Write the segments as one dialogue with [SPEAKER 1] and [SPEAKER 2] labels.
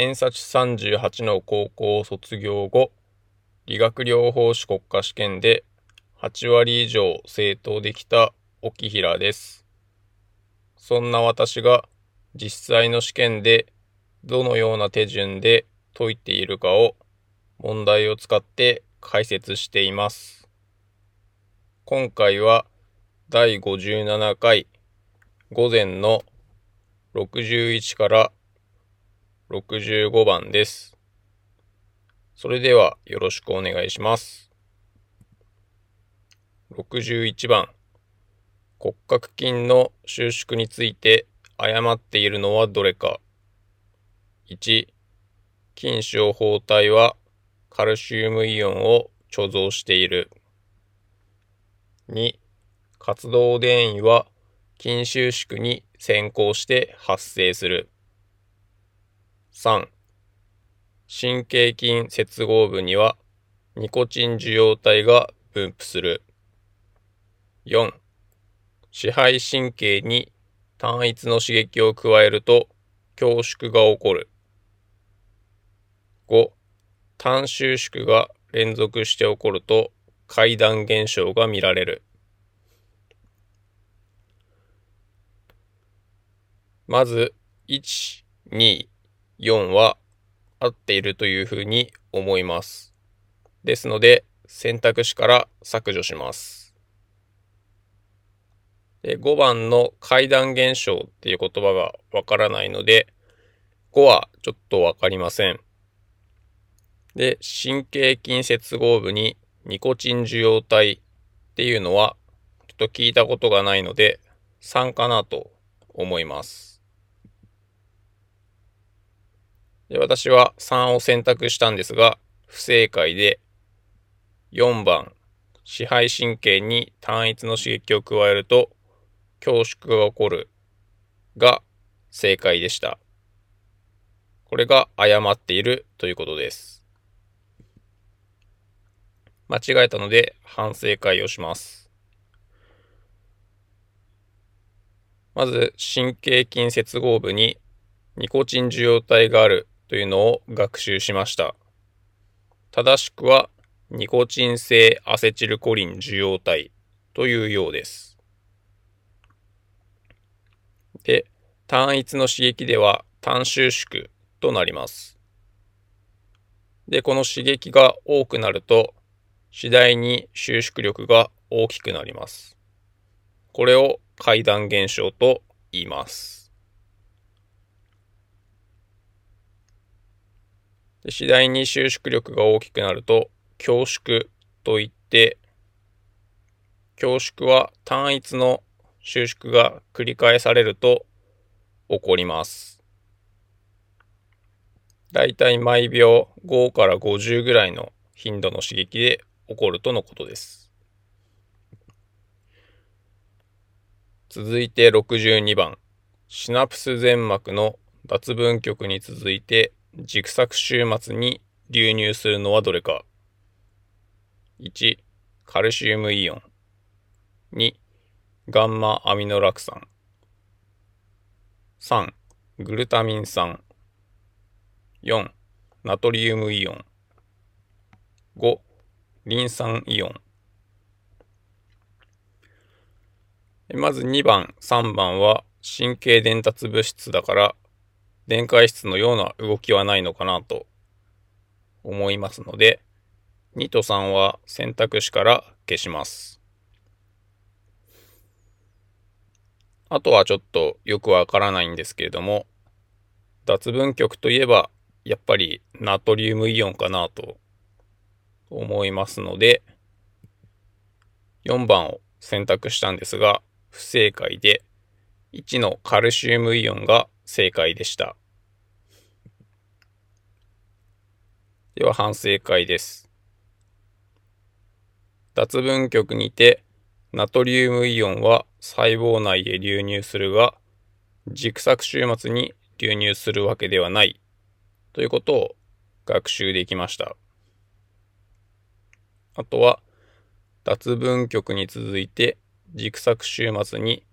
[SPEAKER 1] 偏差値38の高校を卒業後、理学療法士国家試験で8割以上正答できた沖平です。そんな私が実際の試験でどのような手順で解いているかを問題を使って解説しています。今回は第57回午前の61から65番です。それではよろしくお願いします。61番骨格筋の収縮について誤っているのはどれか。1、筋小包帯はカルシウムイオンを貯蔵している。2、活動電位は筋収縮に先行して発生する。3、神経筋接合部にはニコチン受容体が分布する。4、支配神経に単一の刺激を加えると強縮が起こる。5、単収縮が連続して起こると階段現象が見られる。まず、1、2、4は合っているというふうに思います。ですので、選択肢から削除します。で5番の階段現象っていう言葉がわからないので、5はちょっとわかりません。で、神経筋接合部にニコチン受容体っていうのはちょっと聞いたことがないので3かなと思います。で、私は3を選択したんですが不正解で4番支配神経に単一の刺激を加えると恐縮が起こるが正解でした。これが誤っているということです。間違えたので反省会をします。まず神経筋接合部にニコチン受容体があるというのを学習しました。正しくはニコチン性アセチルコリン受容体というようです。で、単一の刺激では単収縮となります。で、この刺激が多くなると、次第に収縮力が大きくなります。これを階段現象と言います。で次第に収縮力が大きくなると、強縮といって、強縮は単一の収縮が繰り返されると起こります。だいたい毎秒5から50ぐらいの頻度の刺激で起こるとのことです。続いて62番。シナプス全膜の脱分極に続いて軸索終末に流入するのはどれか。1、カルシウムイオン。2、ガンマアミノラク酸。3、グルタミン酸。4、ナトリウムイオン。5、リン酸イオン。まず2番、3番は神経伝達物質だから、電解質のような動きはないのかなと思いますので、2と3は選択肢から消します。あとはちょっとよくわからないんですけれども、脱分極といえば、やっぱりナトリウムイオンかなと思いますので、4番を選択したんですが、不正解で、1のカルシウムイオンが正解でした。では反省会です。脱分極にて、ナトリウムイオンは細胞内へ流入するが、軸索終末に流入するわけではないということを学習できました。あとは、脱分極に続いて軸索終末に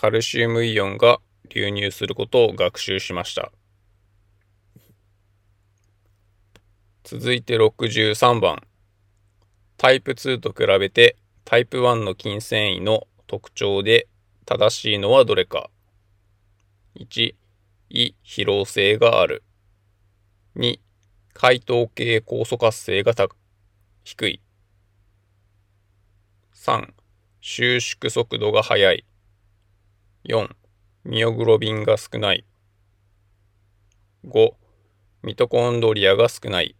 [SPEAKER 1] カルシウムイオンが流入することを学習しました。続いて63番。タイプ2と比べてタイプ1の筋繊維の特徴で正しいのはどれか。1、胃疲労性がある。2、解凍系酵素活性が低い。3、収縮速度が速い。4、ミオグロビンが少ない。5、ミトコンドリアが少ない。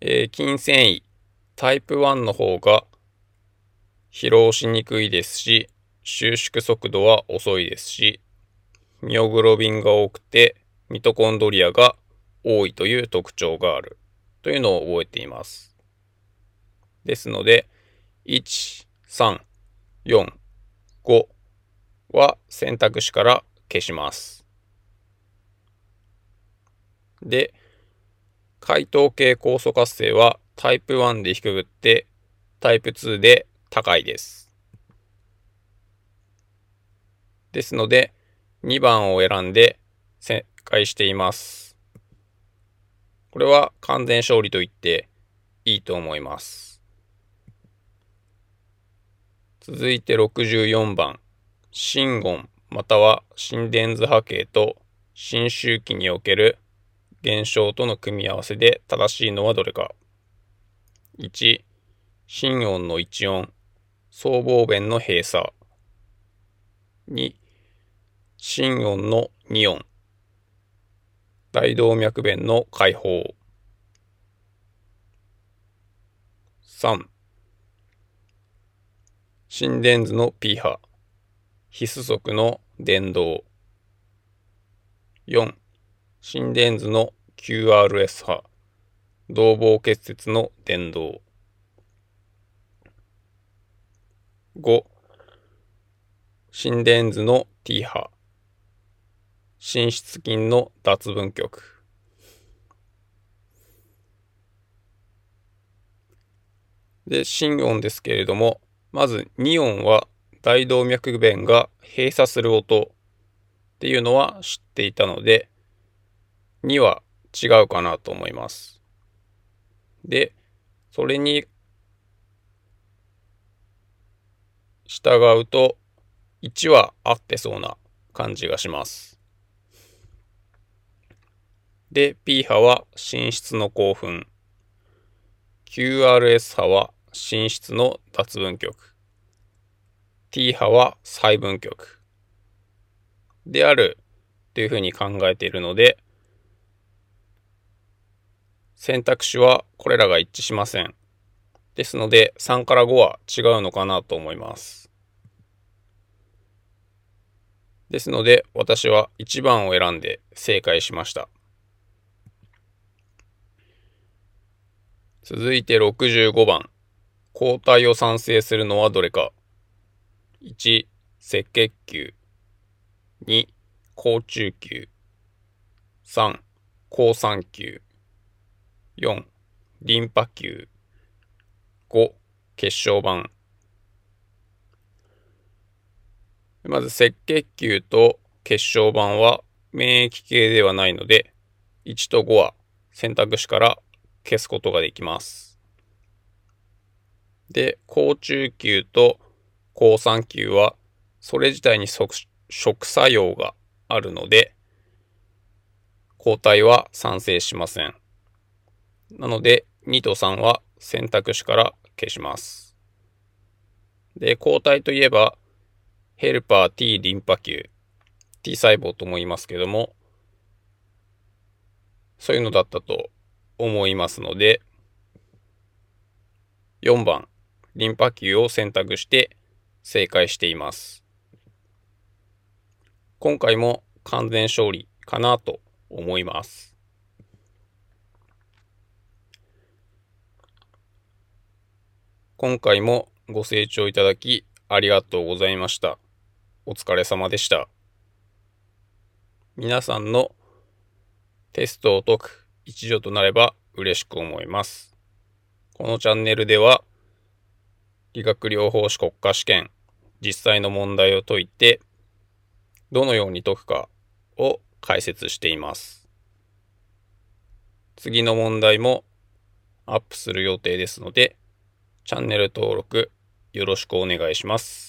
[SPEAKER 1] えー、筋繊維、タイプ1の方が疲労しにくいですし、収縮速度は遅いですし、ミオグロビンが多くて、ミトコンドリアが多いという特徴があるというのを覚えています。ですので、1、3、4、5は選択肢から消します。で、解凍系酵素活性はタイプ1で低くってタイプ2で高いです。ですので2番を選んで正解しています。これは完全勝利と言っていいと思います。続いて64番。心言または心電図波形と新周期における現象との組み合わせで正しいのはどれか。1、心音の一音、僧帽弁の閉鎖。2、心音の二音、大動脈弁の開放。3、心電図の P 波、必須則の電動。4、心電図の QRS 波、動房結節の電動。5、心電図の T 波、心室筋の脱分極。で、心音ですけれども、まず2音は大動脈弁が閉鎖する音っていうのは知っていたので、2は違うかなと思います。で、それに従うと1は合ってそうな感じがします。で、P 波は寝室の興奮。QRS 波は寝室の脱分極。T 波は細分極。であるというふうに考えているので、選択肢はこれらが一致しません。ですので、3から5は違うのかなと思います。ですので、私は1番を選んで正解しました。続いて65番。抗体を産生するのはどれか。1、赤血球。2、高中球。3、高酸球。4、リンパ球。5、血小板。まず赤血球と血小板は免疫系ではないので、1と5は選択肢から消すことができます。で、高中球と高酸球はそれ自体に食作用があるので、抗体は産生しません。なので、2と3は選択肢から消します。で、抗体といえば、ヘルパー T リンパ球、T 細胞とも言いますけども、そういうのだったと思いますので、4番、リンパ球を選択して正解しています。今回も完全勝利かなと思います。今回もご清聴いただきありがとうございました。お疲れ様でした。皆さんのテストを解く一助となれば嬉しく思います。このチャンネルでは理学療法士国家試験実際の問題を解いてどのように解くかを解説しています。次の問題もアップする予定ですので、チャンネル登録よろしくお願いします。